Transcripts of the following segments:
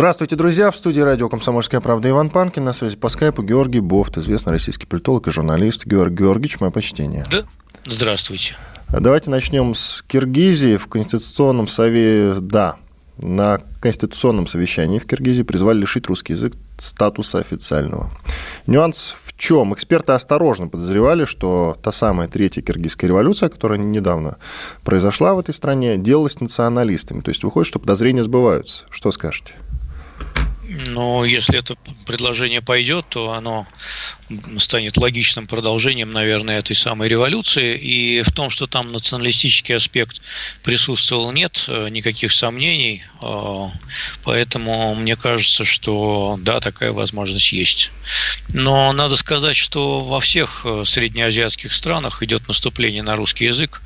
Здравствуйте, друзья. В студии радио «Комсомольская правда» Иван Панкин. На связи по скайпу Георгий Бофт, известный российский политолог и журналист. Георгий Георгиевич, мое почтение. Да, здравствуйте. Давайте начнем с Киргизии. В Конституционном совете, да, на Конституционном совещании в Киргизии призвали лишить русский язык статуса официального. Нюанс в чем? Эксперты осторожно подозревали, что та самая третья киргизская революция, которая недавно произошла в этой стране, делалась националистами. То есть выходит, что подозрения сбываются. Что скажете? Но если это предложение пойдет, то оно станет логичным продолжением, наверное, этой самой революции. И в том, что там националистический аспект присутствовал, нет э, никаких сомнений. Э, поэтому мне кажется, что да, такая возможность есть. Но надо сказать, что во всех э, среднеазиатских странах идет наступление на русский язык.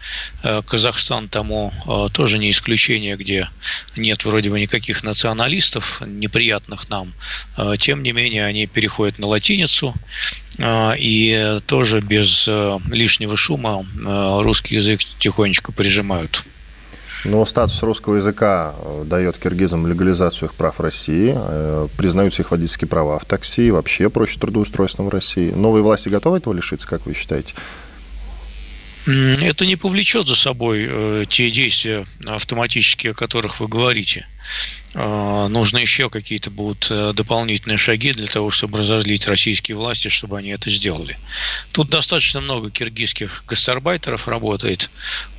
Казахстан тому тоже не исключение, где нет вроде бы никаких националистов, неприятных нам. Тем не менее, они переходят на латиницу. А, и тоже без э, лишнего шума э, русский язык тихонечко прижимают. Но статус русского языка э, дает киргизам легализацию их прав в России, признаются их водительские права в такси, вообще проще трудоустройством в России. Новые власти готовы этого лишиться, как вы считаете? Это не повлечет за собой те действия автоматические, о которых вы говорите. А, нужно еще какие-то будут э, дополнительные шаги для того, чтобы разозлить российские власти, чтобы они это сделали. Тут достаточно много киргизских гастарбайтеров работает.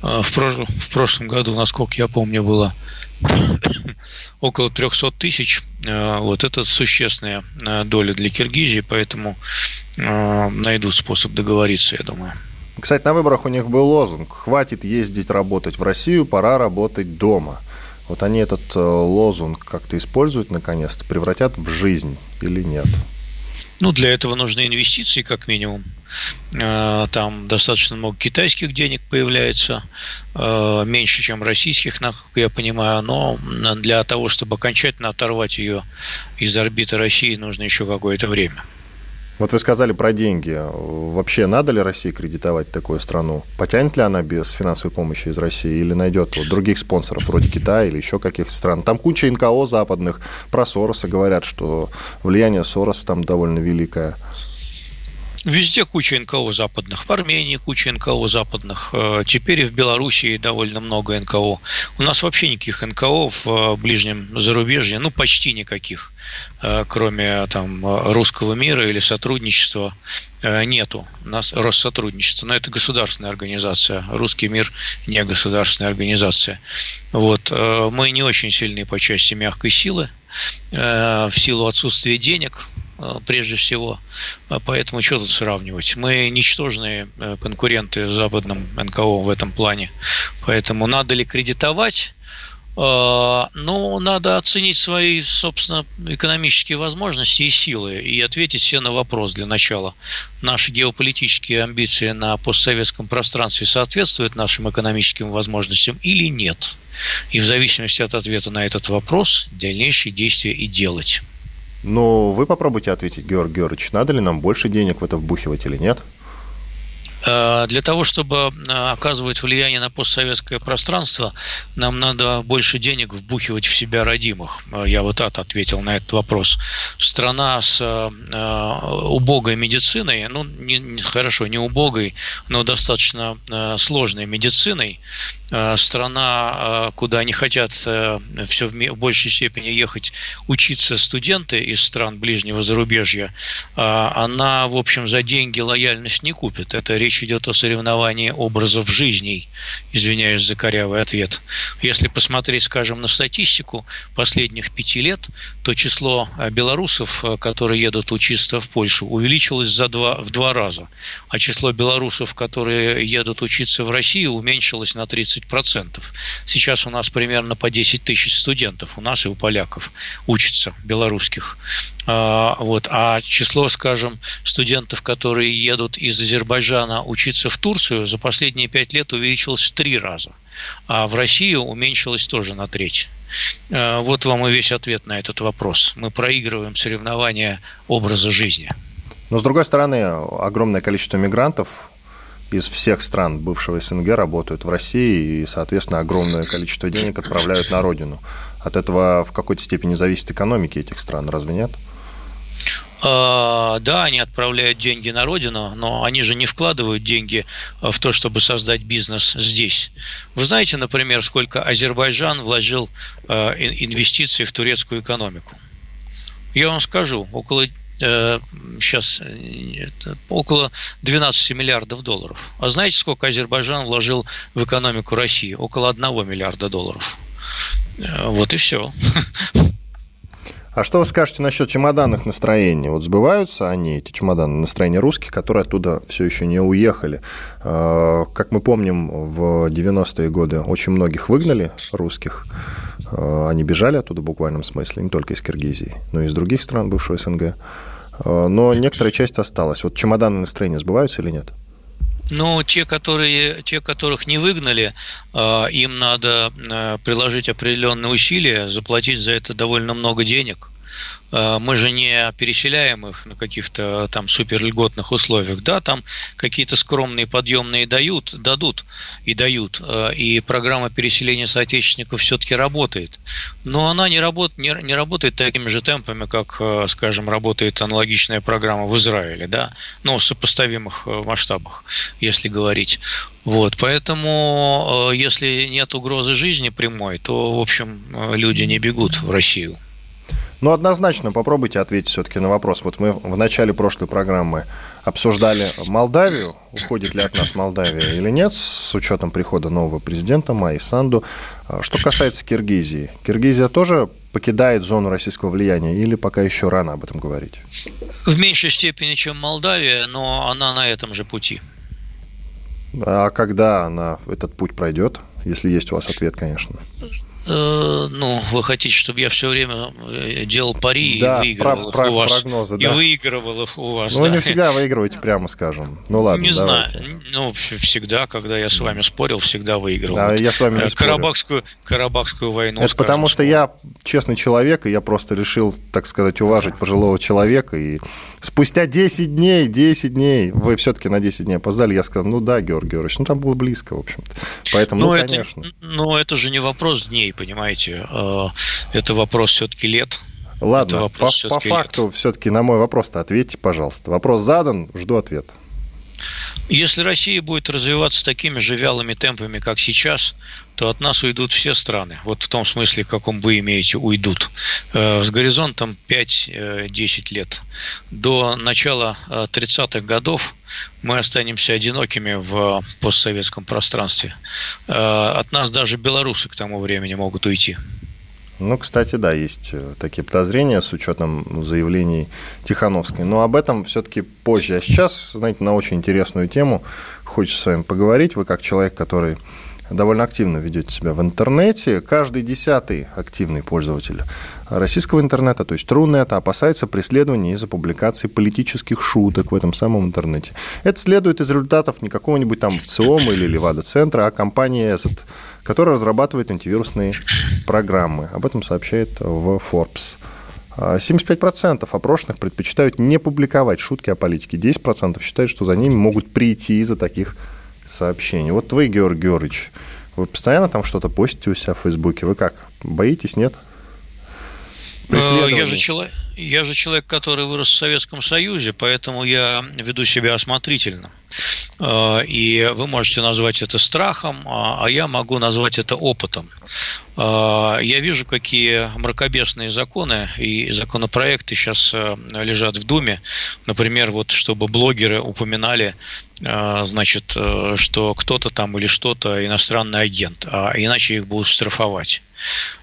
В, прошлом, в прошлом году, насколько я помню, было около 300 тысяч. Вот это существенная доля для Киргизии, поэтому найду способ договориться, я думаю. Кстати, на выборах у них был лозунг «Хватит ездить работать в Россию, пора работать дома». Вот они этот э, лозунг как-то используют наконец-то, превратят в жизнь или нет? Ну, для этого нужны инвестиции, как минимум. Э, там достаточно много китайских денег появляется, э, меньше, чем российских, насколько я понимаю, но для того, чтобы окончательно оторвать ее из орбиты России, нужно еще какое-то время. Вот вы сказали про деньги. Вообще надо ли России кредитовать такую страну? Потянет ли она без финансовой помощи из России или найдет вот других спонсоров вроде Китая или еще каких-то стран? Там куча НКО западных. Про Сороса говорят, что влияние Сороса там довольно великое. Везде куча НКО западных. В Армении куча НКО западных. Э, теперь и в Белоруссии довольно много НКО. У нас вообще никаких НКО в э, ближнем зарубежье, ну, почти никаких, э, кроме там русского мира или сотрудничества нету. У нас Россотрудничество, но это государственная организация. Русский мир не государственная организация. Вот. Мы не очень сильны по части мягкой силы, в силу отсутствия денег, прежде всего. А поэтому что тут сравнивать? Мы ничтожные э, конкуренты западным НКО в этом плане. Поэтому надо ли кредитовать? Э, ну, надо оценить свои, собственно, экономические возможности и силы и ответить все на вопрос для начала. Наши геополитические амбиции на постсоветском пространстве соответствуют нашим экономическим возможностям или нет? И в зависимости от ответа на этот вопрос дальнейшие действия и делать. Но вы попробуйте ответить, Георг Георгиевич, надо ли нам больше денег в это вбухивать или нет? Э, для того, чтобы э, оказывать влияние на постсоветское пространство, нам надо больше денег вбухивать в себя родимых. Э, я вот это ответил на этот вопрос. Страна с убогой медициной, ну, не, хорошо, не убогой, но достаточно сложной медициной, страна, куда не хотят все в большей степени ехать учиться студенты из стран ближнего зарубежья, она, в общем, за деньги лояльность не купит. Это речь идет о соревновании образов жизней. Извиняюсь за корявый ответ. Если посмотреть, скажем, на статистику последних пяти лет, то число э, белорусов, э, которые едут учиться в Польшу, увеличилось за два, в два раза. А число белорусов, которые едут учиться в Россию, уменьшилось на 30%. Сейчас у нас примерно по 10 тысяч студентов, у нас и у поляков учатся, белорусских. А, вот. А число, скажем, студентов, которые едут из Азербайджана учиться в Турцию, за последние пять лет увеличилось в три раза. А в Россию уменьшилось тоже на треть. А, вот вам и весь ответ на этот вопрос. Мы проигрываем соревнования образа жизни. Но, с другой стороны, огромное количество мигрантов из всех стран бывшего СНГ работают в России и, соответственно, огромное количество денег отправляют на родину. От этого в какой-то степени зависит экономики этих стран, разве нет? А, да, они отправляют деньги на родину, но они же не вкладывают деньги в то, чтобы создать бизнес здесь. Вы знаете, например, сколько Азербайджан вложил а, инвестиций в турецкую экономику? Я вам скажу, около сейчас э, около 12 миллиардов долларов. А знаете, сколько Азербайджан вложил в экономику России? Около 1 миллиарда долларов. Э, вот и все. А что вы скажете насчет чемоданных настроений? Вот сбываются они, эти чемоданные настроения русских, которые оттуда все еще не уехали? Э, как мы помним, в 90-е годы очень многих выгнали русских. Э, они бежали оттуда в буквальном смысле, не только из Киргизии, но и из других стран бывшего СНГ. Э, но некоторая часть осталась. Вот чемоданные настроения сбываются или нет? Ну, те, которые, те, которых не выгнали, э, им надо приложить определенные усилия, заплатить за это довольно много денег. Э, мы же не переселяем их на каких-то там супер льготных условиях. Да, там какие-то скромные подъемные дают, дадут и дают. Э, и программа переселения соотечественников все-таки работает. Но она не, работ, не, не работает такими же темпами, как, э, скажем, работает аналогичная программа в Израиле, да, ну, в сопоставимых масштабах, если говорить. Вот, поэтому, если нет угрозы жизни прямой, то, в общем, люди не бегут в Россию. Ну, однозначно, попробуйте ответить все-таки на вопрос. Вот мы в начале прошлой программы обсуждали Молдавию, уходит ли от нас Молдавия или нет, с учетом прихода нового президента Майи Санду. А, что касается Киргизии, Киргизия тоже покидает зону российского влияния или пока еще рано об этом говорить? В меньшей степени, чем Молдавия, но она на этом же пути. А когда она этот путь пройдет, если есть у вас ответ, конечно? Э, ну, вы хотите, чтобы я все время э, делал пари да, и выигрывал про, их у вас. Прогнозы, да. И выигрывал их у вас. Ну, да. вы не всегда выигрываете, прямо скажем. Ну ладно. Не давайте. знаю. Ну, всегда, когда я с вами спорил, всегда выигрывал. Да, я с вами не Карабахскую, Карабахскую войну. Это скажем, потому что я честный человек, и я просто решил, так сказать, уважить пожилого человека. И спустя 10 дней, 10 дней, вы все-таки на 10 дней опоздали, я сказал, ну да, Георгий Георгиевич, ну там было близко, в общем-то. Поэтому, но ну, это, конечно. Но это же не вопрос дней, понимаете. Э, это вопрос все-таки лет. Ладно, по, по факту все-таки на мой вопрос-то ответьте, пожалуйста. Вопрос задан, жду ответа. Если Россия будет развиваться такими же вялыми темпами, как сейчас, то от нас уйдут все страны. Вот в том смысле, в каком вы имеете, уйдут. Э, с горизонтом 5-10 лет. До начала 30-х годов мы останемся одинокими в постсоветском пространстве. Э, от нас даже белорусы к тому времени могут уйти. Ну, кстати, да, есть э, такие подозрения с учетом заявлений Тихановской. Но об этом все-таки позже. А сейчас, знаете, на очень интересную тему хочется с вами поговорить. Вы как человек, который довольно активно ведете себя в интернете. Каждый десятый активный пользователь российского интернета, то есть Трунета, опасается преследования из-за публикации политических шуток в этом самом интернете. Это следует из результатов не какого-нибудь там ВЦИОМа или Левада-центра, а компании ESET, которая разрабатывает антивирусные программы. Об этом сообщает в Forbes. 75% опрошенных предпочитают не публиковать шутки о политике. 10% считают, что за ними могут прийти из-за таких сообщений. Вот вы, Георгий Георгиевич, вы постоянно там что-то постите у себя в Фейсбуке. Вы как, боитесь, нет? Э, я же, человек, я же человек, который вырос в Советском Союзе, поэтому я веду себя осмотрительно. Э, и вы можете назвать это страхом, а, а я могу назвать это опытом. Э, я вижу, какие мракобесные законы и законопроекты сейчас лежат в Думе. Например, вот чтобы блогеры упоминали значит, что кто-то там или что-то иностранный агент, а иначе их будут штрафовать.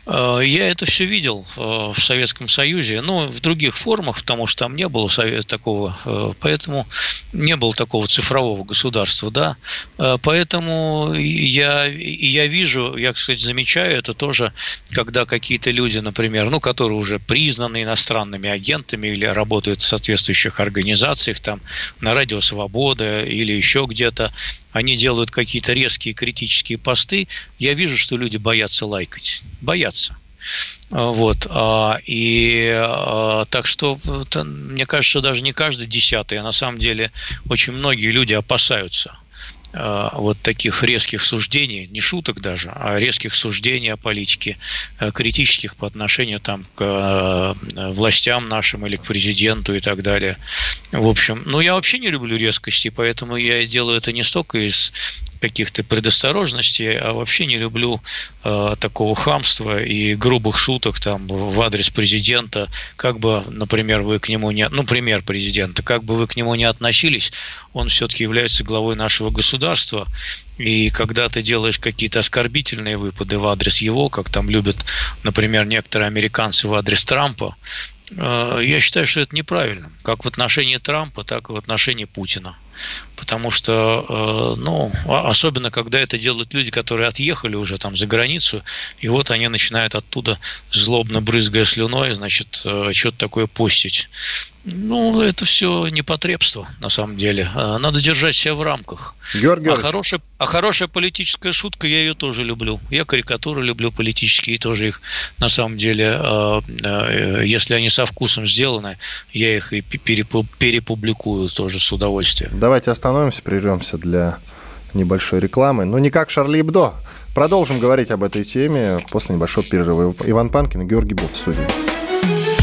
Э, я это все видел э, в Советском Союзе, ну, в других формах, потому что там не было такого, э, поэтому не было такого цифрового государства, да. Поэтому я, я вижу, я, кстати, замечаю это тоже, когда какие-то люди, например, ну, которые уже признаны иностранными агентами или работают в соответствующих организациях, там, на Радио Свобода или еще где-то, они делают какие-то резкие критические посты, я вижу, что люди боятся лайкать. Боятся. Вот. А, и а, так что, мне кажется, даже не каждый десятый, а на самом деле очень многие люди опасаются вот таких резких суждений, не шуток даже, а резких суждений о политике, э, критических по отношению там, к э, властям нашим или к президенту и так далее. В общем, ну я вообще не люблю резкости, поэтому я делаю это не столько из каких-то предосторожностей, а вообще не люблю э, такого хамства и грубых шуток там в адрес президента, как бы, например, вы к нему не, ну, пример президента, как бы вы к нему не относились, он все-таки является главой нашего государства, и когда ты делаешь какие-то оскорбительные выпады в адрес его, как там любят, например, некоторые американцы в адрес Трампа, я считаю, что это неправильно. Как в отношении Трампа, так и в отношении Путина. Потому что, э, ну, а, особенно когда это делают люди, которые отъехали уже там за границу, и вот они начинают оттуда, злобно брызгая слюной, значит, э, что-то такое постить. Ну, это все непотребство, на самом деле. Э, надо держать себя в рамках. Георгий а, хорошая, а хорошая политическая шутка, я ее тоже люблю. Я карикатуры люблю политические, тоже их, на самом деле, если они со вкусом сделаны, я их и перепубликую тоже с удовольствием. Давайте остановимся, прервемся для небольшой рекламы. Но не как Шарли Эбдо. Продолжим говорить об этой теме после небольшого перерыва. Иван Панкин и Георгий Бов в студии.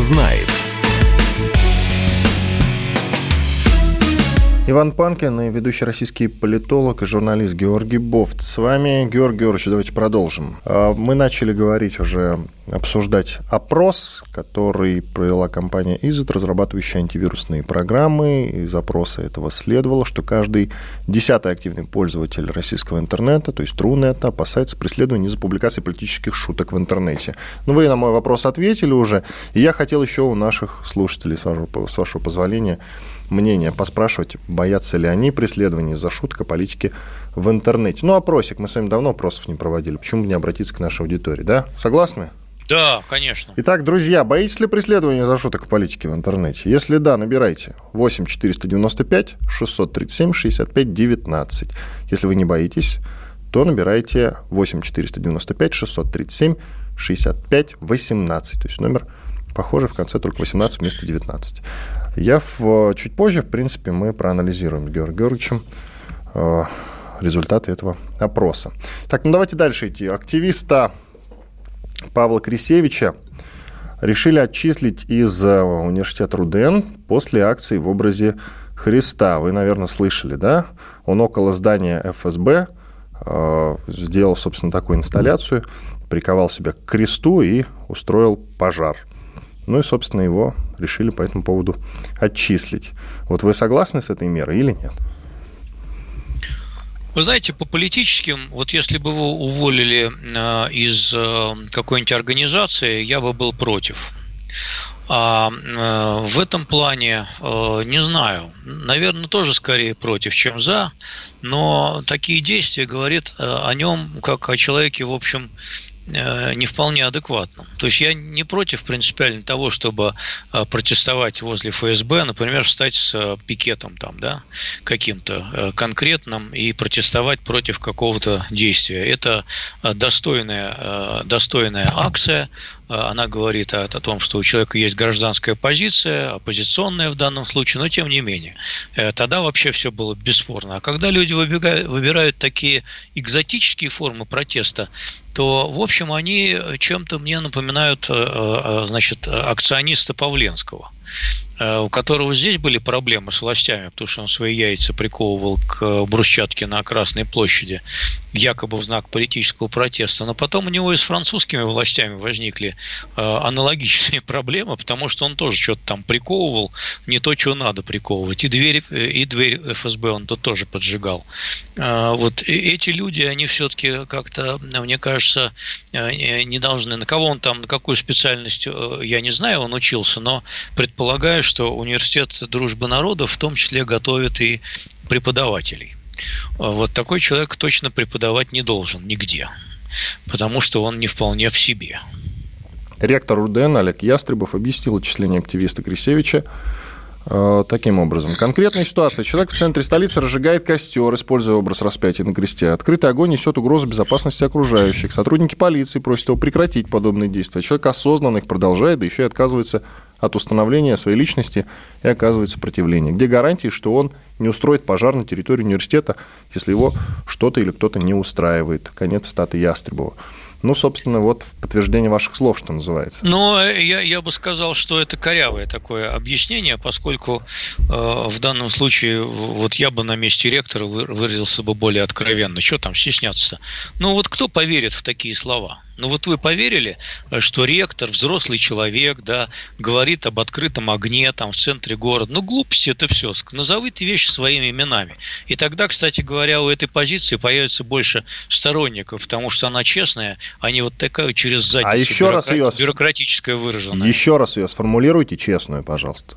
Знает. Иван Панкин и ведущий российский политолог и журналист Георгий Бофт. С вами, Георгий Георгиевич, давайте продолжим. А, мы начали говорить уже, обсуждать опрос, который провела компания Изот, разрабатывающая антивирусные программы. Из опроса этого следовало, что каждый десятый активный пользователь российского интернета, то есть Трунета, опасается преследования из-за публикации политических шуток в интернете. Ну, вы на мой вопрос ответили уже, и я хотел еще у наших слушателей, с вашего, с вашего позволения, мнение поспрашивать, боятся ли они преследования за шутка политики в интернете. Ну, опросик, мы с вами давно опросов не проводили, почему бы не обратиться к нашей аудитории, да? Согласны? Да, конечно. Итак, друзья, боитесь ли преследования за шуток политики в интернете? Если да, набирайте 8 495 637 65 19. Если вы не боитесь, то набирайте 8 495 637 65 18. То есть номер похожий в конце только 18 вместо 19. Я в, чуть позже, в принципе, мы проанализируем с Георгием Георгиевичем э, результаты этого опроса. Так, ну давайте дальше идти. Активиста Павла Крисевича решили отчислить из э, университета РУДН после акции в образе Христа. Вы, наверное, слышали, да? Он около здания ФСБ э, сделал, собственно, такую инсталляцию, приковал себя к кресту и устроил пожар. Ну и, собственно, его решили по этому поводу отчислить. Вот вы согласны с этой мерой или нет? Вы знаете, по политическим, вот если бы его уволили э, из э, какой-нибудь организации, я бы был против. А э, в этом плане не знаю. Наверное, тоже скорее против, чем за. Но такие действия говорят о нем как о человеке, в общем, не вполне адекватным. То есть я не против принципиально того, чтобы э, протестовать возле ФСБ, например, встать с э, пикетом там, да, каким-то конкретным и протестовать против какого-то действия. Это достойная, достойная акция, она говорит о, о том, что у человека есть гражданская позиция, оппозиционная в данном случае, но тем не менее. Тогда вообще все было бесспорно. А когда люди выбегают, выбирают такие экзотические формы протеста, то, в общем, они чем-то мне напоминают, э, э, значит, акциониста Павленского – э, у которого здесь были проблемы с властями, потому что он свои яйца приковывал к брусчатке на Красной площади, якобы в знак политического протеста. Но потом у него и с французскими властями возникли э, аналогичные проблемы, потому что он тоже что-то там приковывал, не то, что надо приковывать. И дверь, и дверь ФСБ он тут тоже поджигал. Вот эти люди, они все-таки как-то, мне кажется, не должны. На кого он там, на какую специальность, я не знаю, он учился, но предполагаю, что университет дружбы народов в том числе готовит и преподавателей. Вот такой человек точно преподавать не должен нигде, потому что он не вполне в себе. Ректор РУДН Олег Ястребов объяснил отчисление активиста Крисевича Э, таким образом. Конкретная ситуация. Человек в центре столицы разжигает костер, используя образ распятия на кресте. Открытый огонь несет угрозу безопасности окружающих. Сотрудники полиции просят его прекратить подобные действия. Человек осознанно их продолжает, да еще и отказывается от установления своей личности и оказывает сопротивление. Где гарантии, что он не устроит пожар на территории университета, если его что-то или кто-то не устраивает? Конец статы Ястребова. Ну, собственно, вот в подтверждение ваших слов, что называется. Ну, я, я бы сказал, что это корявое такое объяснение, поскольку э, в данном случае вот я бы на месте ректора выразился бы более откровенно. Что там стесняться? Ну, вот кто поверит в такие слова? Ну вот вы поверили, что ректор, взрослый человек, да, говорит об открытом огне там в центре города. Ну глупости это все. Назовите вещи своими именами. И тогда, кстати говоря, у этой позиции появится больше сторонников, потому что она честная, а не вот такая через задницу а еще бюрокра... раз ее... бюрократическая выраженная. Еще раз ее сформулируйте честную, пожалуйста.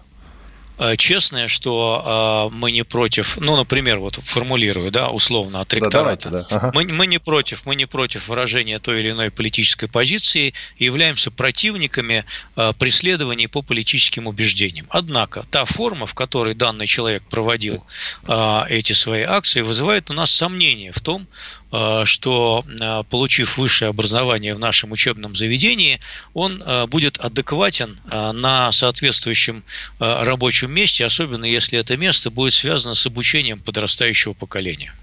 Э, честное, что э, мы не против, ну, например, вот формулирую, да, условно от ректората. Да, давайте, да. ага. мы, мы не против, мы не против выражения той или иной политической позиции являемся противниками э, преследований по политическим убеждениям. Однако та форма, в которой данный человек проводил эти свои акции, вызывает у нас сомнения в том, Э, что, э, получив высшее образование в нашем учебном заведении, он э, будет адекватен на соответствующем рабочем месте, особенно если это место будет связано с обучением подрастающего поколения.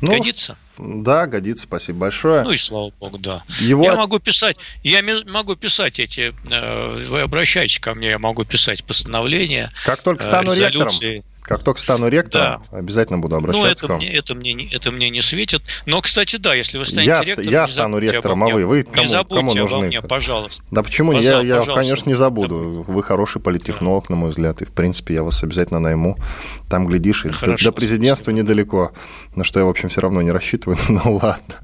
Ну, годится? Да, годится, спасибо большое. Ну и слава богу, да. Его... Я могу писать, я могу писать эти, вы обращайтесь ко мне, я могу писать постановления. Как только стану резолюции. ректором. Как только стану ректором, да. обязательно буду обращаться ну, это к вам. Мне, это, мне, это мне не светит. Но, кстати, да, если вы станете я, ректором... Я стану ректором, а вы? Вы кому, не забудьте кому нужны? обо мне, пожалуйста. Да почему? Пожалуйста, я, я конечно, не забуду. Вы хороший политтехнолог, на мой взгляд, и, в принципе, я вас обязательно найму. Там, глядишь, Хорошо, до, до президентства спасибо. недалеко, на что я, в общем, все равно не рассчитываю, ну ладно.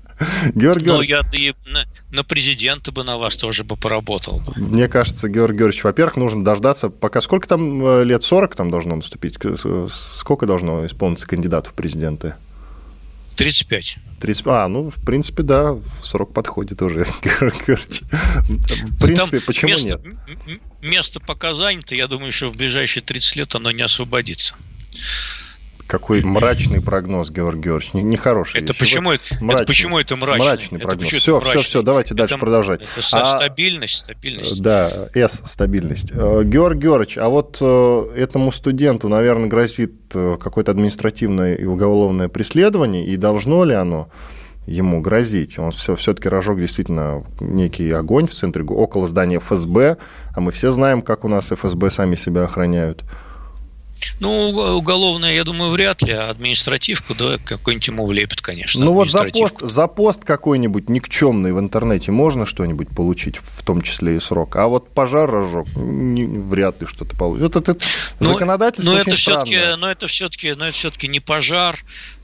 Георгий Ну, я и на, на президента бы на вас тоже бы поработал бы. Мне кажется, Георгий Георгиевич, во-первых, нужно дождаться, пока сколько там э, лет 40 там должно наступить? Сколько должно исполниться кандидатов в президенты? 35. 30, а, ну, в принципе, да, срок подходит уже, Георгий Георгиевич. В принципе, Там почему место, нет? Место пока занято, я думаю, что в ближайшие 30 лет оно не освободится. Какой мрачный прогноз, Георгий Георгиевич, нехороший. Это почему, это, мрачный, это почему это мрачный? Мрачный прогноз. Это все, все, все, давайте это, дальше продолжать. Это а, стабильность, стабильность. Да, С, стабильность. Э, Георгий Георгиевич, а вот э, этому студенту, наверное, грозит э, какое-то административное и уголовное преследование, и должно ли оно ему грозить. Он все, все-таки разжег действительно некий огонь в центре, около здания ФСБ, а мы все знаем, как у нас ФСБ сами себя охраняют. Ну, уголовное, я думаю, вряд ли, а административку, да, какой-нибудь ему влепит, конечно. Ну вот за пост, за пост какой-нибудь никчемный в интернете можно что-нибудь получить, в том числе и срок. А вот пожар разжег, не, вряд ли что-то получится. Это, это но, законодательство но это все-таки, но это все-таки, но это все-таки не пожар,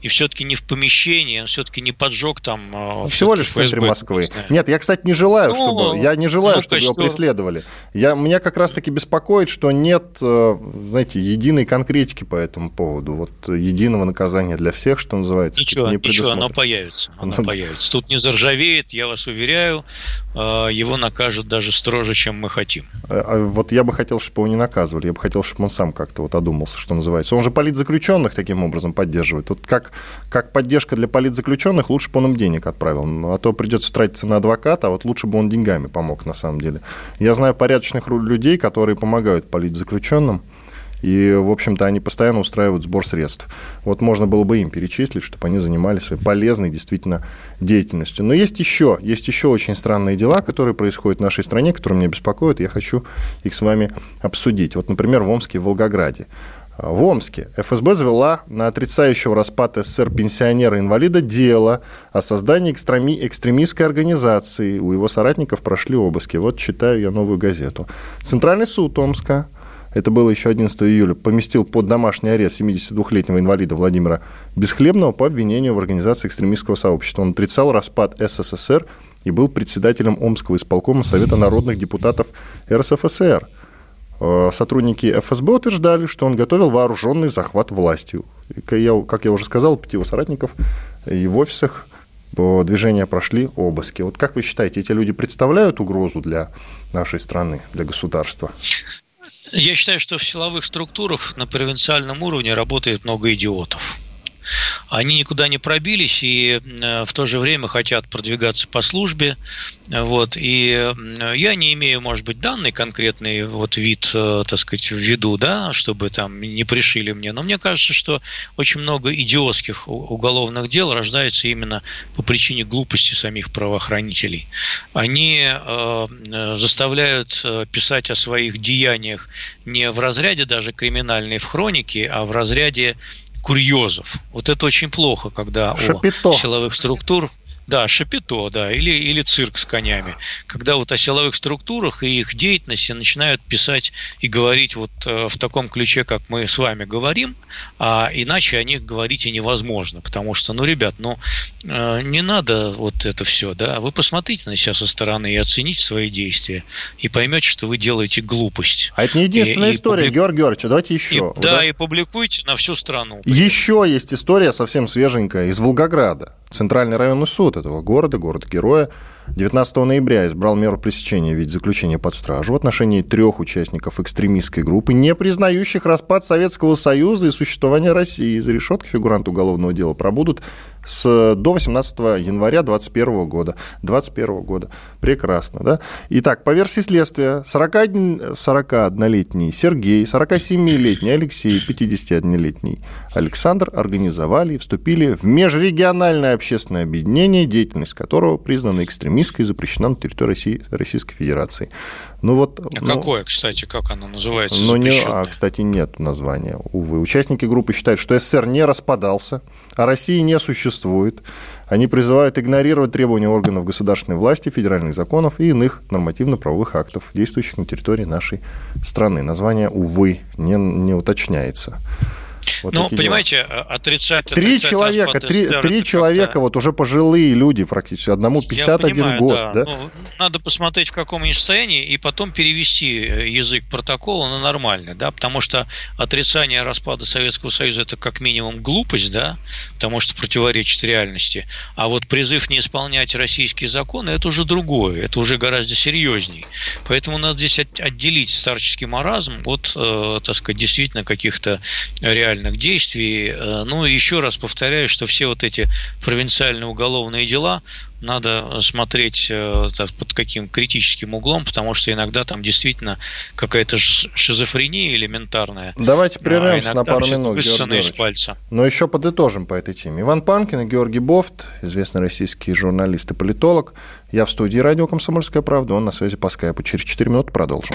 и все-таки не в помещении, он все-таки не поджег там... А, Всего лишь в центре Москвы. Нет, я, кстати, не желаю, ну, чтобы... Я не желаю, ну, чтобы его преследовали. Я, меня как раз-таки беспокоит, что нет, э, знаете, единой конкретики по этому поводу. Вот единого наказания для всех, что называется. Ничего, не ничего, оно появится. Оно ну, появится. Тут не заржавеет, я вас уверяю, э, его накажут даже строже, чем мы хотим. А, вот я бы хотел, чтобы его не наказывали. Я бы хотел, чтобы он сам как-то вот одумался, что называется. Он же политзаключенных таким образом поддерживает. Вот как как поддержка для политзаключенных, лучше бы он им денег отправил. А то придется тратиться на адвоката, а вот лучше бы он деньгами помог на самом деле. Я знаю порядочных людей, которые помогают политзаключенным, И, в общем-то, они постоянно устраивают сбор средств. Вот можно было бы им перечислить, чтобы они занимались своей полезной действительно деятельностью. Но есть еще, есть еще очень странные дела, которые происходят в нашей стране, которые меня беспокоят. Я хочу их с вами обсудить. Вот, например, в Омске и Волгограде. В Омске ФСБ завела на отрицающего распад СССР пенсионера-инвалида дело о создании экстреми... экстремистской организации. У его соратников прошли обыски. Вот читаю я новую газету. Центральный суд Омска, это было еще 11 июля, поместил под домашний арест 72-летнего инвалида Владимира Бесхлебного по обвинению в организации экстремистского сообщества. Он отрицал распад СССР и был председателем Омского исполкома Совета народных депутатов РСФСР. Э, сотрудники ФСБ утверждали, что он готовил вооруженный захват властью. Как я, уже сказал, пяти его соратников и в офисах движения прошли обыски. Вот как вы считаете, эти люди представляют угрозу для нашей страны, для государства? Я считаю, что в силовых структурах на провинциальном уровне работает много идиотов они никуда не пробились и э, в то же время хотят продвигаться по службе. Вот, и я не имею, может быть, данный конкретный вот вид, э, так сказать, в виду, да, чтобы там не пришили мне, но мне кажется, что очень много идиотских уголовных дел рождается именно по причине глупости самих правоохранителей. Они э, заставляют писать о своих деяниях не в разряде даже криминальной в хронике, а в разряде курьезов. Вот это очень плохо, когда Шапито. у силовых структур да, шапито, да, или, или цирк с конями. Когда вот о силовых структурах и их деятельности начинают писать и говорить вот э, в таком ключе, как мы с вами говорим, а иначе о них говорить и невозможно. Потому что, ну, ребят, ну, э, не надо вот это все, да. Вы посмотрите на себя со стороны и оцените свои действия. И поймете, что вы делаете глупость. А это не единственная и, история, и публик... Георгий Георгиевич, давайте еще. И, да, да, и публикуйте на всю страну. Еще есть история совсем свеженькая из Волгограда. Центральный районный суд этого города, город-героя, 19 ноября избрал меру пресечения в виде заключения под стражу в отношении трех участников экстремистской группы, не признающих распад Советского Союза и существование России. За решеткой фигуранты уголовного дела пробудут с, до 18 января 2021 года. 2021 года. Прекрасно, да? Итак, по версии следствия, 41, 41-летний Сергей, 47-летний Алексей, 51-летний Александр организовали и вступили в межрегиональное общественное объединение, деятельность которого признана экстремистской и запрещена на территории России, Российской Федерации. Ну вот, а ну, какое, кстати, как оно называется? Ну, не, а, кстати, нет названия, увы. Участники группы считают, что СССР не распадался, а России не существует. Они призывают игнорировать требования органов государственной власти, федеральных законов и иных нормативно-правовых актов, действующих на территории нашей страны. Название, увы, не, не уточняется. Вот ну, понимаете, дела. отрицать... Три отрицать человека, три, три человека, вот уже пожилые люди практически, одному 51 понимаю, год. Да. Да? Ну, надо посмотреть, в каком они состоянии, и потом перевести э, язык протокола на нормальный, да, потому что отрицание распада Советского Союза – это как минимум глупость, да, потому что противоречит реальности, а вот призыв не исполнять российские законы – это уже другое, это уже гораздо серьезней. Поэтому надо здесь отделить старческий маразм от, э, так сказать, действительно каких-то реальных реальных действий. Э, ну, еще раз повторяю, что все вот эти провинциальные уголовные дела надо смотреть э, так, под каким критическим углом, потому что иногда там действительно какая-то шизофрения элементарная. Давайте а прервемся а на пару минут, Георгий из пальца. Но еще подытожим по этой теме. Иван Панкин и Георгий Бофт, известный российский журналист и политолог. Я в студии радио «Комсомольская правда», он на связи по скайпу. Через 4 минуты продолжим.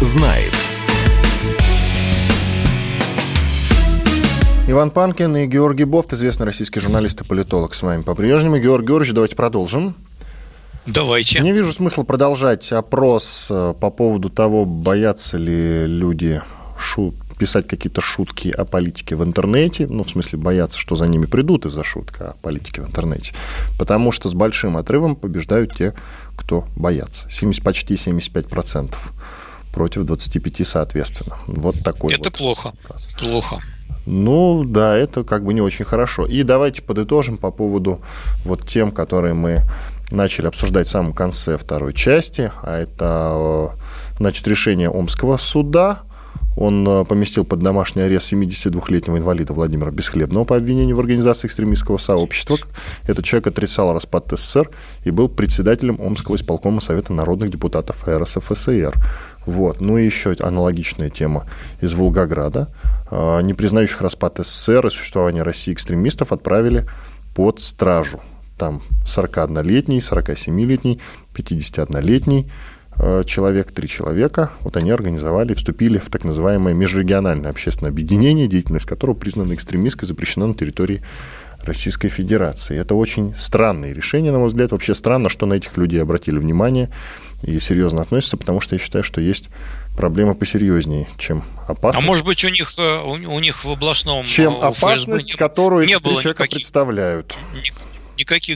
Знает. Иван Панкин и Георгий Бофт, известный российский журналист и политолог с вами по-прежнему. Георгий Георгиевич, давайте продолжим. Давайте. Не вижу смысла продолжать опрос э, по поводу того, боятся ли люди шут, писать какие-то шутки о политике в интернете, ну, в смысле, боятся, что за ними придут из-за шутка о политике в интернете, потому что с большим отрывом побеждают те, кто боятся. 70, почти 75% против 25 соответственно. Вот такой Это вот. плохо. Плохо. Ну, да, это как бы не очень хорошо. И давайте подытожим по поводу вот тем, которые мы начали обсуждать в самом конце второй части. А это, значит, решение Омского суда. Он э, поместил под домашний арест 72-летнего инвалида Владимира Бесхлебного по обвинению в организации экстремистского сообщества. Этот человек отрицал распад СССР и был председателем Омского исполкома Совета народных депутатов РСФСР. Вот. Ну и еще аналогичная тема из Волгограда. А, не признающих распад СССР и существование России экстремистов отправили под стражу. Там 41-летний, 47-летний, 51-летний а, человек, три человека, вот они организовали, вступили в так называемое межрегиональное общественное объединение, деятельность которого признана экстремистской, запрещена на территории Российской Федерации. Это очень странное решение, на мой взгляд. Вообще странно, что на этих людей обратили внимание и серьезно относятся, потому что я считаю, что есть проблемы посерьезнее, чем опасность. А может быть, у них, э, у, у них в областном... Чем э, опасность, не, которую не эти было человека никаких, представляют никаких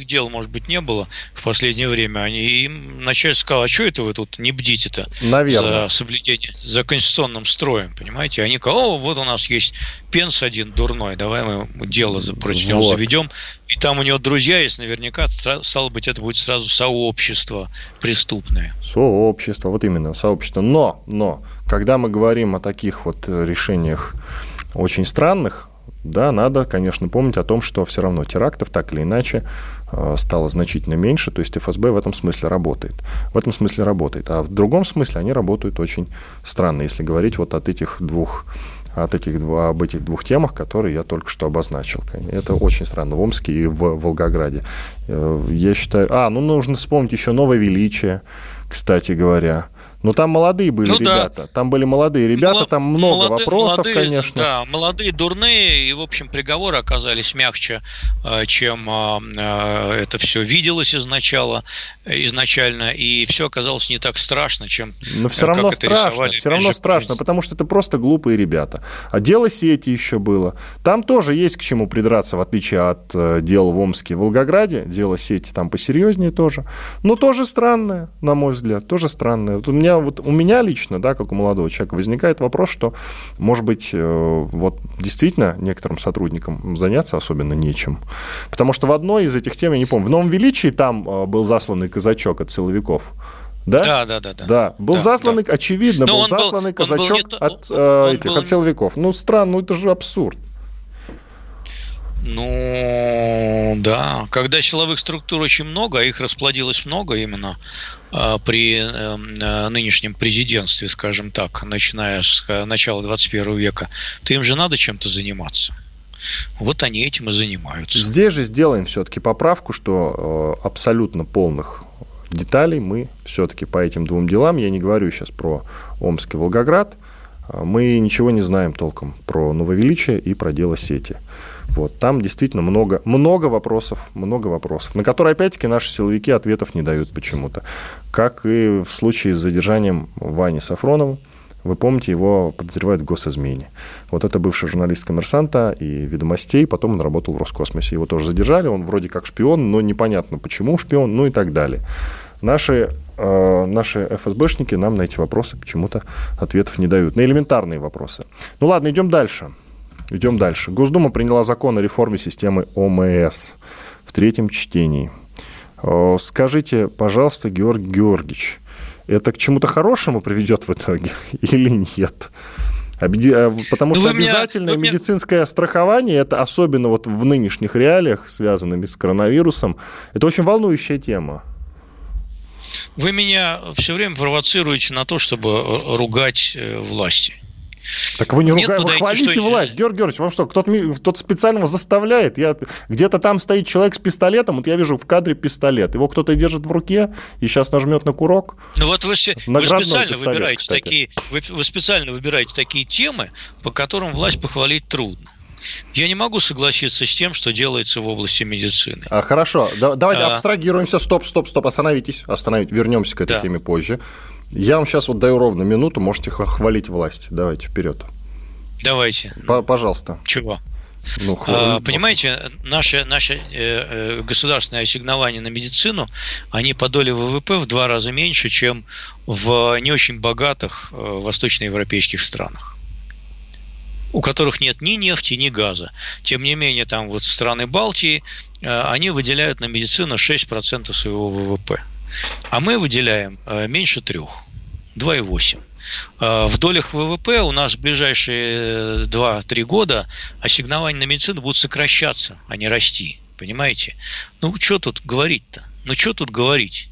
дел, может быть, не было в последнее время. Они им начальник сказал, а что это вы тут не бдите-то Наверное. за соблюдение, за конституционным строем, понимаете? Они говорят, о, вот у нас есть пенс один дурной, давай мы дело против него вот. заведем. И там у него друзья есть, наверняка, стало быть, это будет сразу сообщество преступное. Сообщество, вот именно, сообщество. Но, но, когда мы говорим о таких вот решениях очень странных, да, надо, конечно, помнить о том, что все равно терактов так или иначе э, стало значительно меньше, то есть ФСБ в этом смысле работает. В этом смысле работает. А в другом смысле они работают очень странно, если говорить вот от этих двух от этих, об этих двух темах, которые я только что обозначил. Это очень странно в Омске и в Волгограде. Э, я считаю... А, ну нужно вспомнить еще новое величие, кстати говоря. Ну, там молодые были ну, ребята. Да. Там были молодые ребята, Мол... там много молодые, вопросов, молодые, конечно. Да, молодые, дурные, и, в общем, приговоры оказались мягче, э, чем э, э, это все виделось изначально, изначально, и все оказалось не так страшно, чем Но все равно страшно, все равно страшно, потому что это просто глупые ребята. А дело сети еще было. Там тоже есть к чему придраться, в отличие от дел в Омске и Волгограде. Дело сети там посерьезнее тоже. Но тоже странное, на мой взгляд, тоже странное. Вот у меня вот у меня лично, да, как у молодого человека, возникает вопрос, что, может быть, э, вот действительно некоторым сотрудникам заняться особенно нечем. Потому что в одной из этих тем, я не помню, в Новом Величии там э, был засланный казачок от силовиков. Да? Да, да, да. Да, да. был да, засланный, да. очевидно, Но был засланный был, казачок был не... от э, этих, был... от силовиков. Ну, странно, ну это же абсурд. Ну, да. Когда силовых структур очень много, а их расплодилось много именно э, при э, нынешнем президентстве, скажем так, начиная с э, начала 21 века, то им же надо чем-то заниматься. Вот они этим и занимаются. Здесь же сделаем все-таки поправку, что э, абсолютно полных деталей мы все-таки по этим двум делам, я не говорю сейчас про Омск и Волгоград, мы ничего не знаем толком про Нововеличие и про дело сети. Вот, там действительно много, много вопросов, много вопросов, на которые, опять-таки, наши силовики ответов не дают почему-то. Как и в случае с задержанием Вани Сафронова, вы помните, его подозревают в госизмене. Вот это бывший журналист коммерсанта и ведомостей, потом он работал в Роскосмосе. Его тоже задержали, он вроде как шпион, но непонятно, почему шпион, ну и так далее. Наши, э, наши ФСБшники нам на эти вопросы почему-то ответов не дают. На элементарные вопросы. Ну ладно, идем дальше. Идем дальше. Госдума приняла закон о реформе системы ОМС в третьем чтении. Скажите, пожалуйста, Георгий Георгиевич, это к чему-то хорошему приведет в итоге или нет? А, потому ну, что обязательное меня, медицинское меня... страхование, это особенно вот в нынешних реалиях, связанными с коронавирусом, это очень волнующая тема. Вы меня все время провоцируете на то, чтобы ругать э, власти. Так вы не ругаете, вы хвалите что... власть. Георгий Георгиевич, вам что, кто-то, кто специально вас заставляет? Я, где-то там стоит человек с пистолетом, вот я вижу в кадре пистолет. Его кто-то держит в руке и сейчас нажмет на курок. Ну вот вы, вы специально пистолет, выбираете такие, вы, вы специально выбираете такие темы, по которым власть похвалить трудно. Я не могу согласиться с тем, что делается в области медицины. А, хорошо, да, давайте а... абстрагируемся. Стоп, стоп, стоп, остановитесь. Остановитесь. Вернемся к этой да. теме позже. Я вам сейчас вот даю ровно минуту, можете хвалить власть. Давайте, вперед. Давайте. Пожалуйста. Чего? Ну, а, понимаете, наши, наши э, э, государственные ассигнования на медицину, они по доле ВВП в два раза меньше, чем в не очень богатых э, восточноевропейских странах у которых нет ни нефти, ни газа. Тем не менее, там вот страны Балтии, они выделяют на медицину 6% своего ВВП. А мы выделяем э, меньше трех, 2,8. Э, в долях ВВП у нас в ближайшие 2-3 года ассигнования на медицину будут сокращаться, а не расти. Понимаете? Ну, что тут говорить-то? Ну, что тут говорить?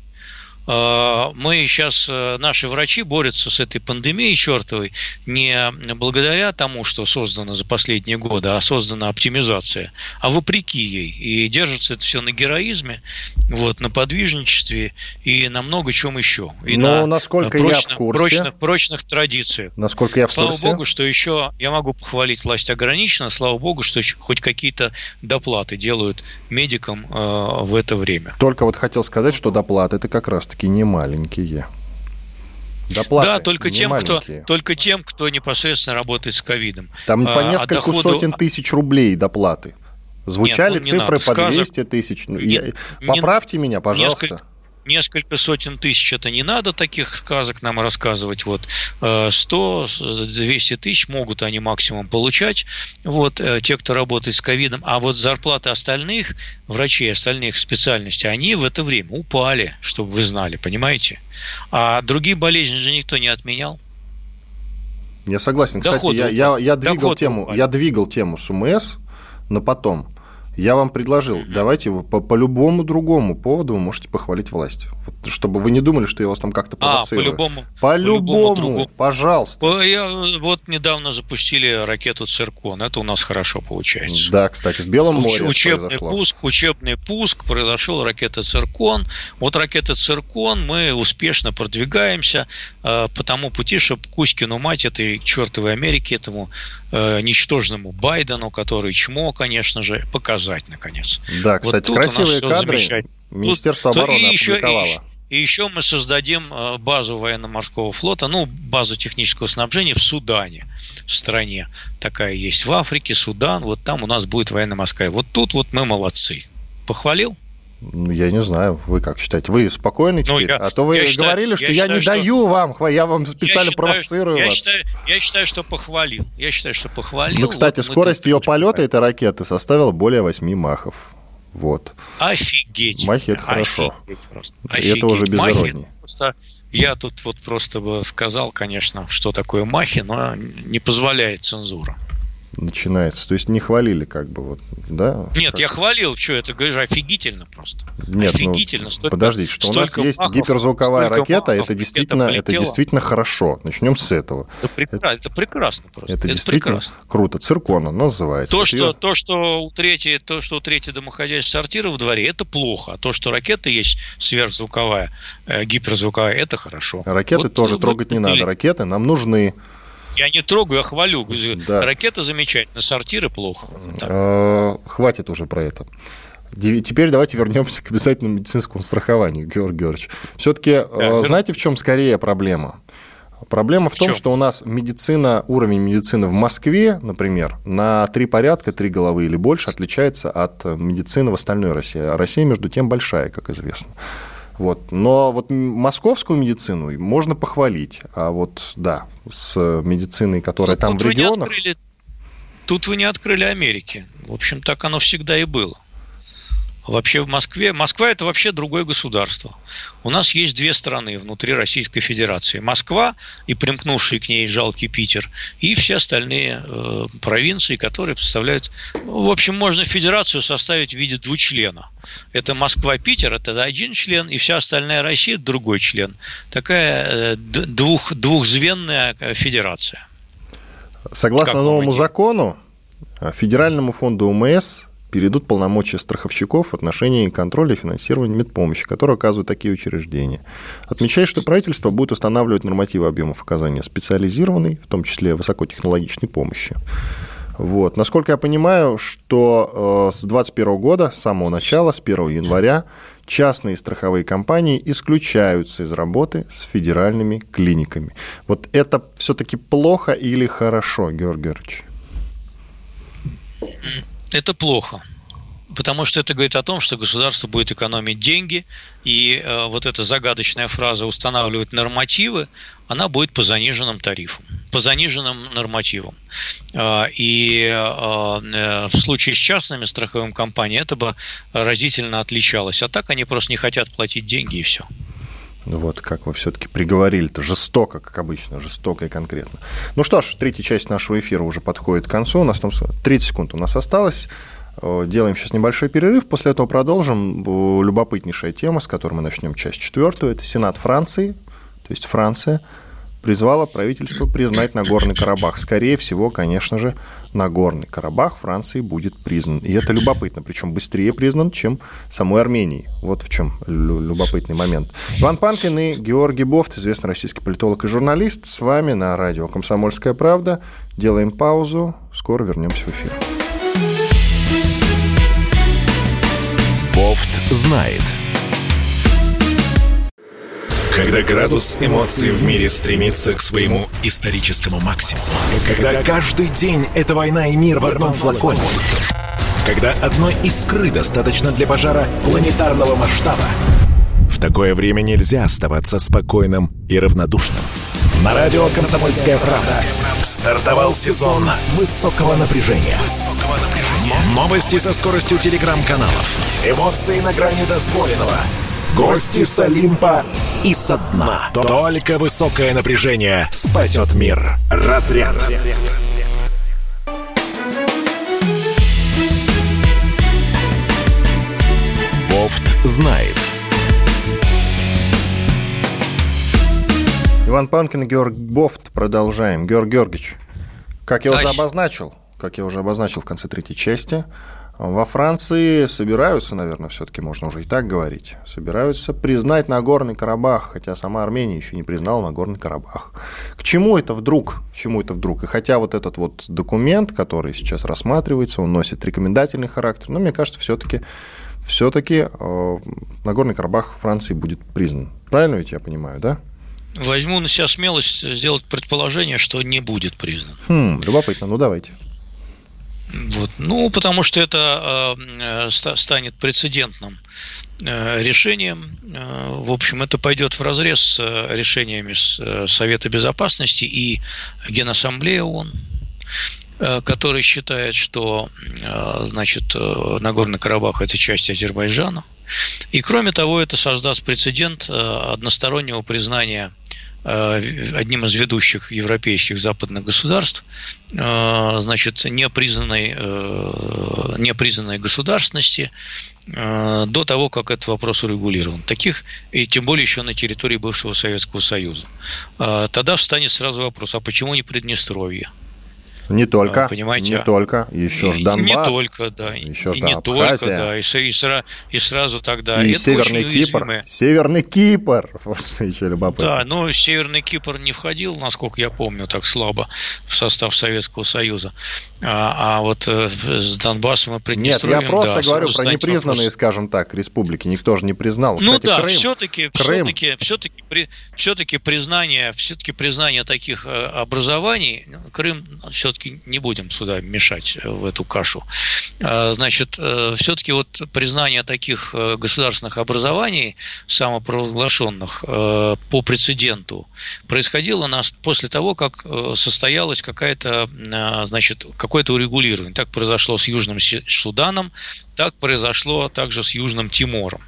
А, мы сейчас, э, наши врачи борются с этой пандемией чертовой не благодаря тому, что создано за последние годы, а создана оптимизация, а вопреки ей. И держится это все на героизме, вот, на подвижничестве и на много чем еще. И Но на насколько прочных, я в курсе, прочных, прочных традициях. Насколько я в слава курсе. Богу, что еще, я могу похвалить власть ограниченно, слава богу, что хоть какие-то доплаты делают медикам э, в это время. Только вот хотел сказать, что доплаты это как раз таки не маленькие. Доплаты да, только тем, кто, только тем, кто непосредственно работает с ковидом. Там а, по несколько доходу... сотен тысяч рублей доплаты. Звучали Нет, ну, цифры по 200 тысяч. Ну, не, я... Поправьте не, меня, пожалуйста. Несколько, несколько сотен тысяч это не надо таких сказок нам рассказывать. Вот 100-200 э, тысяч могут они максимум получать, вот э, те, кто работает с ковидом. А вот зарплаты остальных врачей, остальных специальностей, они в это время упали, чтобы вы знали, понимаете? А другие болезни же никто не отменял. Я согласен. Кстати, Доход я, я, я, двигал тему, я двигал тему с УМС, но потом я вам предложил, mm-hmm. давайте по, по любому другому поводу вы можете похвалить власть. Вот, чтобы вы не думали, что я вас там как-то провоцирую. А, по-любому. По-любому, по пожалуйста. Я, вот недавно запустили ракету «Циркон». Это у нас хорошо получается. Да, кстати, в Белом море Уч, Учебный произошло. пуск, учебный пуск, произошел ракета «Циркон». Вот ракета «Циркон» мы успешно продвигаемся э, по тому пути, чтобы Кузькину мать этой чертовой Америки, этому э, ничтожному Байдену, который чмо, конечно же, показать, наконец. Да, кстати, вот красивые кадры Министерство тут, обороны и еще, опубликовало. И, и еще мы создадим э, базу военно-морского флота, ну, базу технического снабжения в Судане, в стране. Такая есть в Африке, Судан, вот там у нас будет военно-морская. Вот тут вот мы молодцы. Похвалил? Ну, я не знаю, вы как считаете? Вы спокойны ну, теперь? Ну, я, а то вы я говорили, считаю, что я, считаю, не что... даю вам, я вам специально я провоцирую я вас. Считаю, я считаю, что похвалил. Я считаю, что похвалил. Ну, кстати, вот скорость ее полета этой ракеты составила более 8 махов. Вот. Офигеть. Махи это хорошо. Просто. Офигеть. Это уже бездороднее. Просто я тут вот просто бы сказал, конечно, что такое махи, но не позволяет цензура начинается. То есть не хвалили как бы вот, да? Нет, как... я хвалил, что это, говоришь, офигительно просто. Нет, ну, офигительно. Ну, столько, подождите, что у нас есть махов, гиперзвуковая ракета, это действительно, это действительно хорошо. Начнем с этого. Это, прекрасно, это, это прекрасно просто. Это, это действительно прекрасно. круто. Циркона называется. То, что, ее... то, что у третьей, то, что у третьей домохозяйства сортира в дворе, это плохо. А то, что ракета есть сверхзвуковая, э, гиперзвуковая, это хорошо. Ракеты вот, тоже ну, трогать не надо. Ракеты нам нужны. Я не трогаю, я хвалю. Да. Ракета замечательная, сортиры плохо. А, хватит уже про это. Теперь давайте вернемся к обязательному медицинскому страхованию, Георгий Георгиевич. Все-таки да, а, знаете, в чем скорее проблема? Проблема в, в том, чем? что у нас медицина, уровень медицины в Москве, например, на три порядка, три головы или больше отличается от медицины в остальной России. А Россия, между тем, большая, как известно. Вот. Но вот московскую медицину можно похвалить. А вот, да, с медициной, которая тут, там тут в регионах... Открыли, тут вы не открыли Америки. В общем, так оно всегда и было вообще в Москве. Москва это вообще другое государство. У нас есть две страны внутри Российской Федерации. Москва и примкнувший к ней жалкий Питер, и все остальные э, провинции, которые представляют... В общем, можно федерацию составить в виде двучлена. Это Москва-Питер, это один член, и вся остальная Россия – другой член. Такая э, двух, двухзвенная э, федерация. Согласно новому закону, э, Федеральному фонду УМС перейдут полномочия страховщиков в отношении контроля и финансирования медпомощи, которые оказывают такие учреждения. Отмечаю, что правительство будет устанавливать нормативы объемов оказания специализированной, в том числе высокотехнологичной помощи. Вот. Насколько я понимаю, что э, с 2021 года, с самого начала, с 1 января, частные страховые компании исключаются из работы с федеральными клиниками. Вот это все-таки плохо или хорошо, Георгий Георгиевич? Это плохо потому что это говорит о том, что государство будет экономить деньги, и э, вот эта загадочная фраза устанавливать нормативы, она будет по заниженным тарифам, по заниженным нормативам. Э, и э, э, в случае с частными страховыми компаниями это бы разительно отличалось. А так они просто не хотят платить деньги и все. Вот как вы все-таки приговорили-то жестоко, как обычно, жестоко и конкретно. Ну что ж, третья часть нашего эфира уже подходит к концу. У нас там 30 секунд у нас осталось. Э, делаем сейчас небольшой перерыв, после этого продолжим. Любопытнейшая тема, с которой мы начнем часть четвертую. Это Сенат Франции, то есть Франция, призвала правительство признать Нагорный Карабах. Скорее всего, конечно же, Нагорный Карабах Франции будет признан. И это любопытно, причем быстрее признан, чем самой Армении. Вот в чем любопытный момент. Иван Панкин и Георгий Бофт, известный российский политолог и журналист, с вами на радио «Комсомольская правда». Делаем паузу, скоро вернемся в эфир. Бофт знает. Когда градус эмоций в мире стремится к своему историческому максимуму. Когда каждый день это война и мир в одном флаконе. Когда одной искры достаточно для пожара планетарного масштаба. В такое время нельзя оставаться спокойным и равнодушным. На радио «Комсомольская правда» стартовал сезон высокого напряжения. Новости со скоростью телеграм-каналов. Эмоции на грани дозволенного. Гости с Олимпа и со дна. Только высокое напряжение спасет мир. Разряд. Бофт знает. Иван Панкин, Георг Бофт. Продолжаем. Георг Георгиевич, как я уже обозначил, как я уже обозначил в конце третьей части, во Франции собираются, наверное, все-таки можно уже и так говорить, собираются признать Нагорный Карабах, хотя сама Армения еще не признала Нагорный Карабах. К чему это вдруг? К чему это вдруг? И хотя вот этот вот документ, который сейчас рассматривается, он носит рекомендательный характер, но мне кажется, все-таки все-таки э, Нагорный Карабах Франции будет признан. Правильно ведь я понимаю, да? Возьму на себя смелость сделать предположение, что не будет признан. Хм, любопытно. Ну, давайте. Вот. Ну, потому что это э, станет прецедентным э, решением. Э, в общем, это пойдет в разрез с э, решениями с, э, Совета Безопасности и Генассамблеи ООН э, который считает, что значит, Нагорный Карабах – это часть Азербайджана. И кроме того, это создаст прецедент одностороннего признания одним из ведущих европейских западных государств, э, значит, непризнанной, э, непризнанной государственности до того, как этот вопрос урегулирован. Таких, и тем более еще на территории бывшего Советского Союза. Тогда встанет сразу вопрос, а почему не Приднестровье? Не только, понимаете, не только, еще же Донбасс. Не только, да, еще и не Абхазия. только, да, и, и, и сразу тогда. И это Северный Кипр. Северный Кипр, вот еще любопытно. Да, но Северный Кипр не входил, насколько я помню, так слабо в состав Советского Союза. А, а вот э, с Донбассом и Приднестровьем, Нет, я просто да, говорю про непризнанные, вопрос. скажем так, республики. Никто же не признал. Ну Кстати, да, Крым, все-таки, Крым. все-таки, все-таки, при, все-таки признание, все-таки признание таких э, образований, ну, Крым все-таки все-таки не будем сюда мешать э, в эту кашу. А, значит, э, все-таки вот признание таких э, государственных образований, самопровозглашенных по прецеденту, происходило нас после того, как состоялась какая-то, значит, какое-то урегулирование. Так произошло с Южным Суданом, так произошло также с Южным Тимором.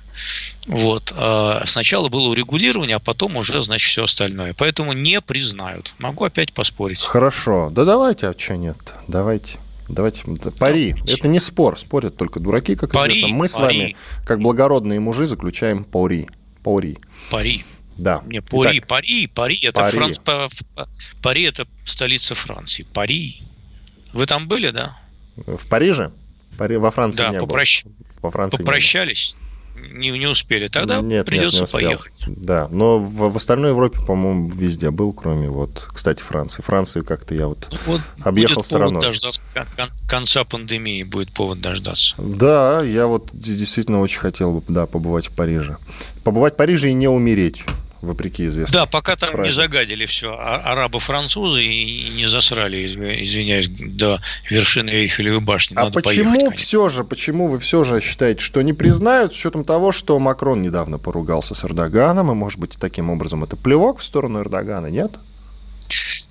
Вот. А сначала было урегулирование, а потом уже, значит, все остальное. Поэтому не признают. Могу опять поспорить. Хорошо. Да давайте, а что нет? Давайте. Давайте. Пари. Да. Это не спор. Спорят только дураки, как пари, известно. Мы пари. с вами, как благородные мужи, заключаем пари. Пари. Пари. Да. Не, Пари, Итак, Пари, Пари, это Пари. Франц, Пари это столица Франции. Пари. Вы там были, да? В Париже? Пари, во Франции да, не попрощ... было. Во Франции попрощались не, не успели. Тогда нет, придется нет, поехать. Да, но в, в остальной Европе, по-моему, везде был, кроме вот, кстати, Франции. Францию как-то я вот, вот объехал будет стороной. Повод дождаться конца пандемии будет повод дождаться. Да, я вот действительно очень хотел бы, да, побывать в Париже. Побывать в Париже и не умереть. Вопреки известной Да, пока там фразе. не загадили все а, арабы-французы и не засрали, извиняюсь, до вершины Эйфелевой башни. А Надо почему поехать, все же, почему вы все же считаете, что не признают, с учетом того, что Макрон недавно поругался с Эрдоганом, и, может быть, таким образом это плевок в сторону Эрдогана, нет?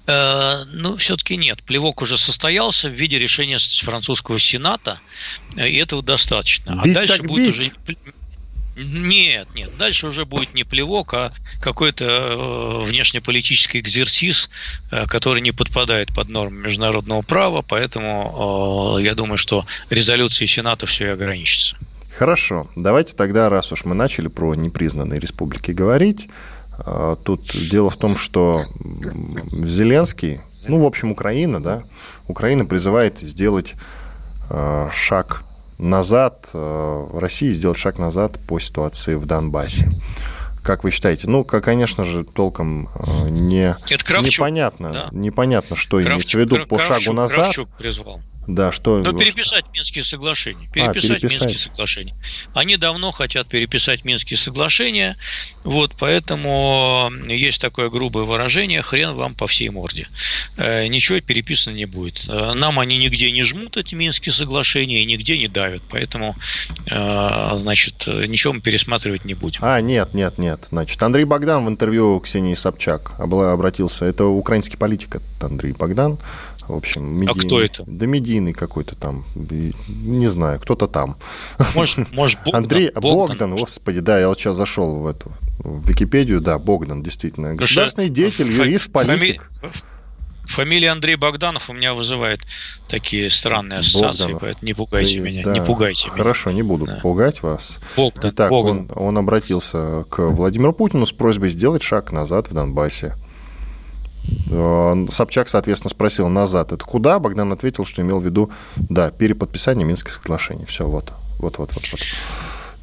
Э, ну, все-таки нет. Плевок уже состоялся в виде решения французского сената, и этого достаточно. Бить а дальше будет бить. уже нет, нет, дальше уже будет не плевок, а какой-то э, внешнеполитический экзерсис, э, который не подпадает под нормы международного права, поэтому э, я думаю, что резолюции Сената все и ограничится. Хорошо, давайте тогда, раз уж мы начали про непризнанные республики говорить, тут дело в том, что Зеленский, ну, в общем, Украина, да, Украина призывает сделать шаг назад, э, России сделать шаг назад по ситуации в Донбассе. Как вы считаете? Ну, конечно же, толком э, не, непонятно, да. непонятно, что Кравчук, имеется в виду по шагу назад. Кравчук призвал. Да, что... Но переписать Минские соглашения. Переписать, а, переписать Минские соглашения. Они давно хотят переписать Минские соглашения, вот, поэтому есть такое грубое выражение «хрен вам по всей морде». Э, ничего переписано не будет. Э, нам они нигде не жмут, эти Минские соглашения, и нигде не давят, поэтому, э, значит, ничего мы пересматривать не будем. А, нет, нет, нет. Значит, Андрей Богдан в интервью Ксении Собчак обратился. Это украинский политик, Андрей Богдан. В общем, медийный. А кто это? Да медийный какой-то там, не знаю, кто-то там. Может, может Богдан? Андрей Богдан, Богдан господи, да, я вот сейчас зашел в эту в Википедию, да, Богдан, действительно. Государственный деятель, юрист, политик. Фамилия Андрей Богданов у меня вызывает такие странные ассоциации, Богданов. поэтому не пугайте да, меня, да. не пугайте меня. Хорошо, не буду да. пугать вас. Богдан, Итак, Богдан. Он, он обратился к Владимиру Путину с просьбой сделать шаг назад в Донбассе. Э, Собчак, соответственно, спросил назад, это куда? Богдан ответил, что имел в виду, да, переподписание Минских соглашений. Все, вот, вот, вот, вот. вот.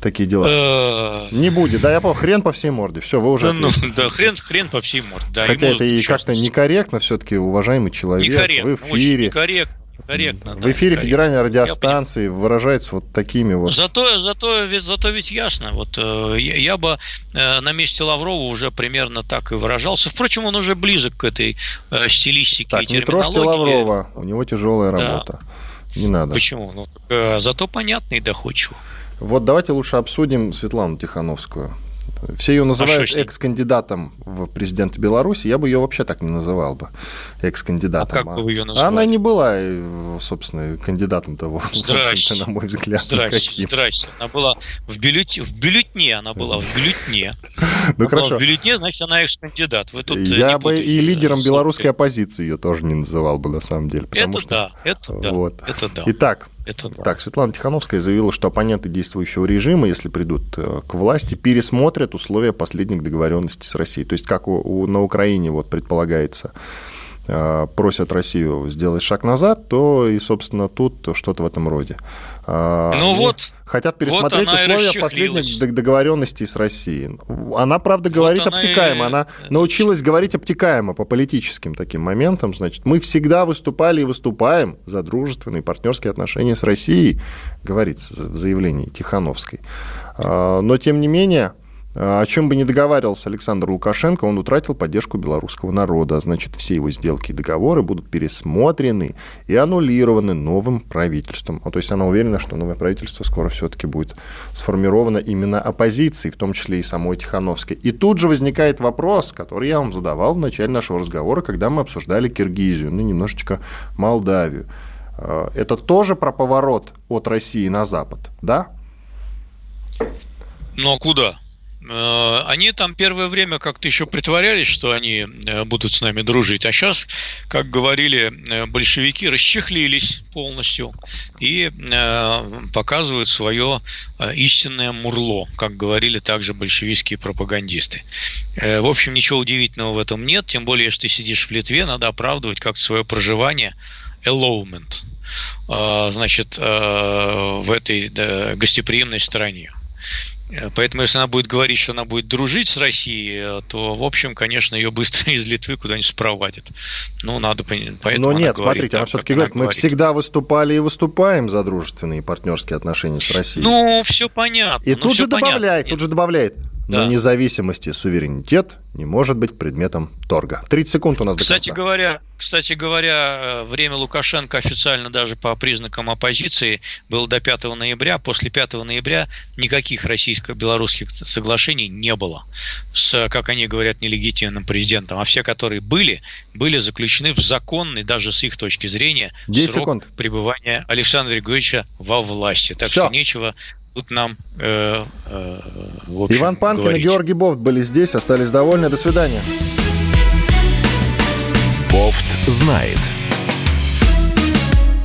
Такие дела. Э, не будет, да, я понял, хрен по всей морде. Все, вы уже. Ну, да, хрен, хрен по всей морде. Да, Хотя это и как-то некорректно, все-таки, уважаемый человек. Некорректно, в эфире. некорректно корректно. В эфире да, федеральной радиостанции выражается вот такими вот. Зато, зато, ведь, зато ведь ясно. Вот э, я, я бы э, на месте Лаврова уже примерно так и выражался. Впрочем, он уже близок к этой э, стилистике так, и терминологии. Не Лаврова, у него тяжелая да. работа. Не надо. Почему? Ну, зато понятно и доходчиво. Вот давайте лучше обсудим Светлану Тихановскую. Все ее называют а экс-кандидатом в президенты Беларуси. Я бы ее вообще так не называл бы экс-кандидатом. А как бы вы ее назвали? Она не была, э, собственно, кандидатом того, здрасте, на мой взгляд. Здрасте, здрасте. Она была в, бюллете, в бюллетне, она была в бюллетне. Ну хорошо. в бюллетне, значит, она экс-кандидат. Вы тут э, Я бы и лидером белорусской оппозиции ее тоже не называл бы, на самом деле. Это да, это да, это да. Итак, это. Так, Светлана Тихановская заявила, что оппоненты действующего режима, если придут э, к власти, пересмотрят условия последних договоренностей с Россией. То есть, как у, у, на Украине вот предполагается, просят Россию сделать шаг назад, то и, собственно, тут что-то в этом роде. А, ну вот. Хотят пересмотреть вот условия последних договоренностей с Россией. Она, правда, говорит вот обтекаемо. Она научилась говорить обтекаемо по политическим таким моментам. Значит, мы всегда выступали и выступаем за дружественные партнерские отношения с Россией, говорится в заявлении Тихановской. А, но, тем не менее, о чем бы ни договаривался Александр Лукашенко, он утратил поддержку белорусского народа. Значит, все его сделки и договоры будут пересмотрены и аннулированы новым правительством. А то есть она уверена, что новое правительство скоро все-таки будет сформировано именно оппозицией, в том числе и самой Тихановской. И тут же возникает вопрос, который я вам задавал в начале нашего разговора, когда мы обсуждали Киргизию, ну, немножечко Молдавию. А, это тоже про поворот от России на Запад, да? Ну а куда? Э, они там первое время как-то еще притворялись, что они э, будут с нами дружить, а сейчас, как говорили э, большевики, расчехлились полностью и показывают свое истинное мурло, как говорили также большевистские пропагандисты. В общем, ничего удивительного в этом нет, тем более, если ты сидишь в Литве, надо оправдывать как-то свое проживание, allowment, значит, в этой гостеприимной стране. Э, поэтому, если она будет говорить, что она будет дружить с Россией, э, то, в общем, конечно, ее быстро из Литвы куда-нибудь спровадят. Ну, надо поэтому Но нет, смотрите, она все-таки говорит, мы всегда выступали и выступаем за дружественные партнерские отношения с Россией. Ну, все понятно. И ну, тут же добавляет, понятно. тут же добавляет, Но независимость и суверенитет не может быть предметом торга. 30 секунд у нас кстати до конца. Говоря, кстати говоря, время Лукашенко официально даже по признакам оппозиции было до 5 ноября. После 5 ноября никаких российско-белорусских соглашений не было с, как они говорят, нелегитимным президентом. А все, которые были, были заключены в законный, даже с их точки зрения, срок секунд. пребывания Александра Григорьевича во власти. Так Все. что нечего тут нам э, э, в общем, Иван Панкин говорить. и Георгий Бофт были здесь, остались довольны. До свидания. Бофт знает.